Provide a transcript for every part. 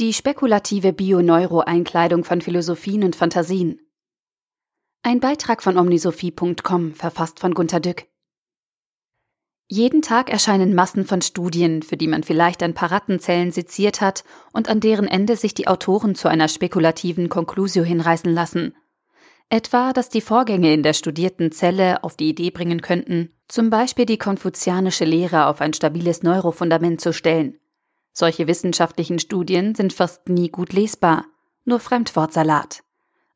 Die spekulative Bio-Neuro-Einkleidung von Philosophien und Fantasien. Ein Beitrag von omnisophie.com, verfasst von Gunter Dück. Jeden Tag erscheinen Massen von Studien, für die man vielleicht ein paar Rattenzellen seziert hat und an deren Ende sich die Autoren zu einer spekulativen Conclusio hinreißen lassen. Etwa, dass die Vorgänge in der studierten Zelle auf die Idee bringen könnten, zum Beispiel die konfuzianische Lehre auf ein stabiles Neurofundament zu stellen solche wissenschaftlichen Studien sind fast nie gut lesbar, nur Fremdwortsalat.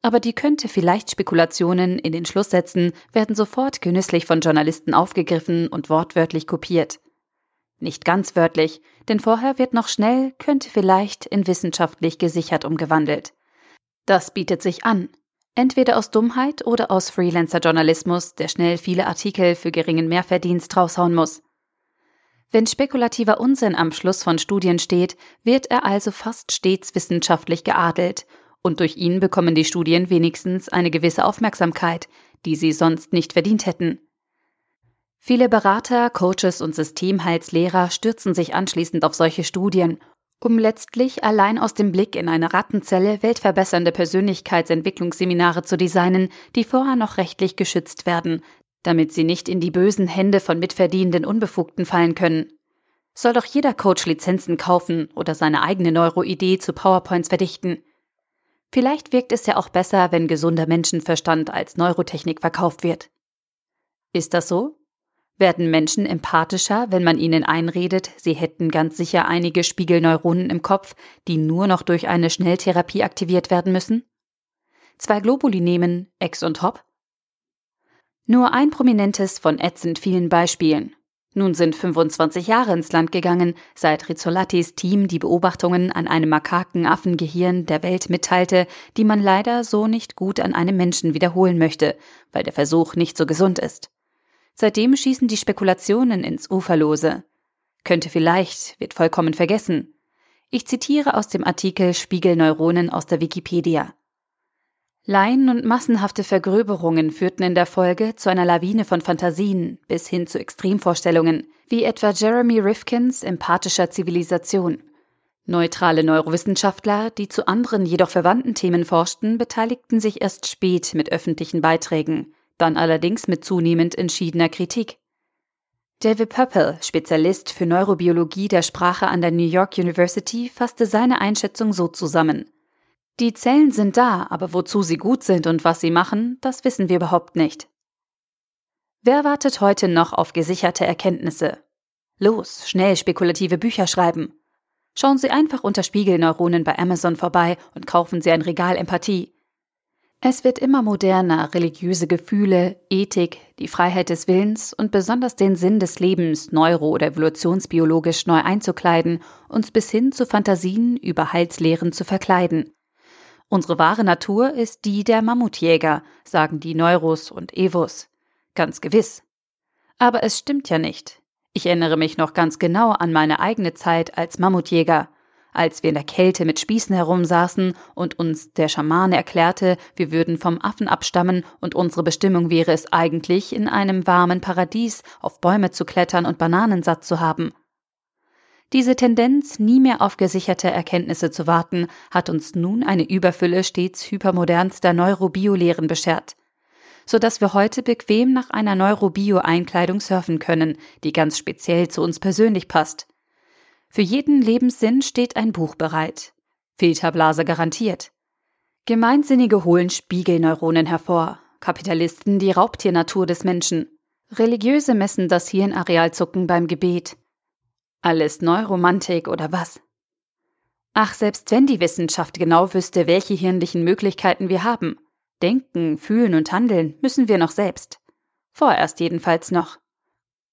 Aber die könnte vielleicht Spekulationen in den Schlusssätzen werden sofort genüsslich von Journalisten aufgegriffen und wortwörtlich kopiert. Nicht ganz wörtlich, denn vorher wird noch schnell könnte vielleicht in wissenschaftlich gesichert umgewandelt. Das bietet sich an. Entweder aus Dummheit oder aus Freelancer-Journalismus, der schnell viele Artikel für geringen Mehrverdienst raushauen muss. Wenn spekulativer Unsinn am Schluss von Studien steht, wird er also fast stets wissenschaftlich geadelt, und durch ihn bekommen die Studien wenigstens eine gewisse Aufmerksamkeit, die sie sonst nicht verdient hätten. Viele Berater, Coaches und Systemheilslehrer stürzen sich anschließend auf solche Studien, um letztlich allein aus dem Blick in eine Rattenzelle weltverbessernde Persönlichkeitsentwicklungsseminare zu designen, die vorher noch rechtlich geschützt werden, damit sie nicht in die bösen Hände von mitverdienenden Unbefugten fallen können. Soll doch jeder Coach Lizenzen kaufen oder seine eigene Neuroidee zu PowerPoints verdichten. Vielleicht wirkt es ja auch besser, wenn gesunder Menschenverstand als Neurotechnik verkauft wird. Ist das so? Werden Menschen empathischer, wenn man ihnen einredet, sie hätten ganz sicher einige Spiegelneuronen im Kopf, die nur noch durch eine Schnelltherapie aktiviert werden müssen? Zwei Globuli nehmen, Ex und Hop? Nur ein prominentes von ätzend vielen Beispielen. Nun sind 25 Jahre ins Land gegangen, seit Rizzolattis Team die Beobachtungen an einem Makakenaffengehirn der Welt mitteilte, die man leider so nicht gut an einem Menschen wiederholen möchte, weil der Versuch nicht so gesund ist. Seitdem schießen die Spekulationen ins Uferlose. Könnte vielleicht, wird vollkommen vergessen. Ich zitiere aus dem Artikel Spiegelneuronen aus der Wikipedia. Laien und massenhafte Vergröberungen führten in der Folge zu einer Lawine von Fantasien bis hin zu Extremvorstellungen, wie etwa Jeremy Rifkins empathischer Zivilisation. Neutrale Neurowissenschaftler, die zu anderen jedoch verwandten Themen forschten, beteiligten sich erst spät mit öffentlichen Beiträgen, dann allerdings mit zunehmend entschiedener Kritik. David Purple, Spezialist für Neurobiologie der Sprache an der New York University, fasste seine Einschätzung so zusammen. Die Zellen sind da, aber wozu sie gut sind und was sie machen, das wissen wir überhaupt nicht. Wer wartet heute noch auf gesicherte Erkenntnisse? Los, schnell spekulative Bücher schreiben. Schauen Sie einfach unter Spiegelneuronen bei Amazon vorbei und kaufen Sie ein Regal Empathie. Es wird immer moderner, religiöse Gefühle, Ethik, die Freiheit des Willens und besonders den Sinn des Lebens neuro- oder evolutionsbiologisch neu einzukleiden, uns bis hin zu Fantasien über Heilslehren zu verkleiden. Unsere wahre Natur ist die der Mammutjäger, sagen die Neuros und Evos. Ganz gewiss. Aber es stimmt ja nicht. Ich erinnere mich noch ganz genau an meine eigene Zeit als Mammutjäger, als wir in der Kälte mit Spießen herumsaßen und uns der Schamane erklärte, wir würden vom Affen abstammen und unsere Bestimmung wäre es eigentlich, in einem warmen Paradies auf Bäume zu klettern und Bananen satt zu haben. Diese Tendenz, nie mehr auf gesicherte Erkenntnisse zu warten, hat uns nun eine Überfülle stets hypermodernster Neurobio-Lehren beschert, so dass wir heute bequem nach einer Neurobio-Einkleidung surfen können, die ganz speziell zu uns persönlich passt. Für jeden Lebenssinn steht ein Buch bereit. Filterblase garantiert. Gemeinsinnige holen Spiegelneuronen hervor, Kapitalisten die Raubtiernatur des Menschen. Religiöse messen das Hirnarealzucken beim Gebet. Alles Neuromantik oder was? Ach, selbst wenn die Wissenschaft genau wüsste, welche hirnlichen Möglichkeiten wir haben. Denken, fühlen und handeln müssen wir noch selbst. Vorerst jedenfalls noch.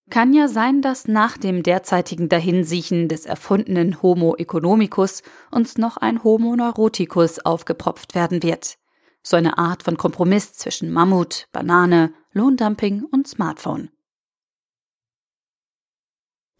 Kann ja sein, dass nach dem derzeitigen Dahinsiechen des erfundenen Homo economicus uns noch ein Homo neuroticus aufgepropft werden wird. So eine Art von Kompromiss zwischen Mammut, Banane, Lohndumping und Smartphone.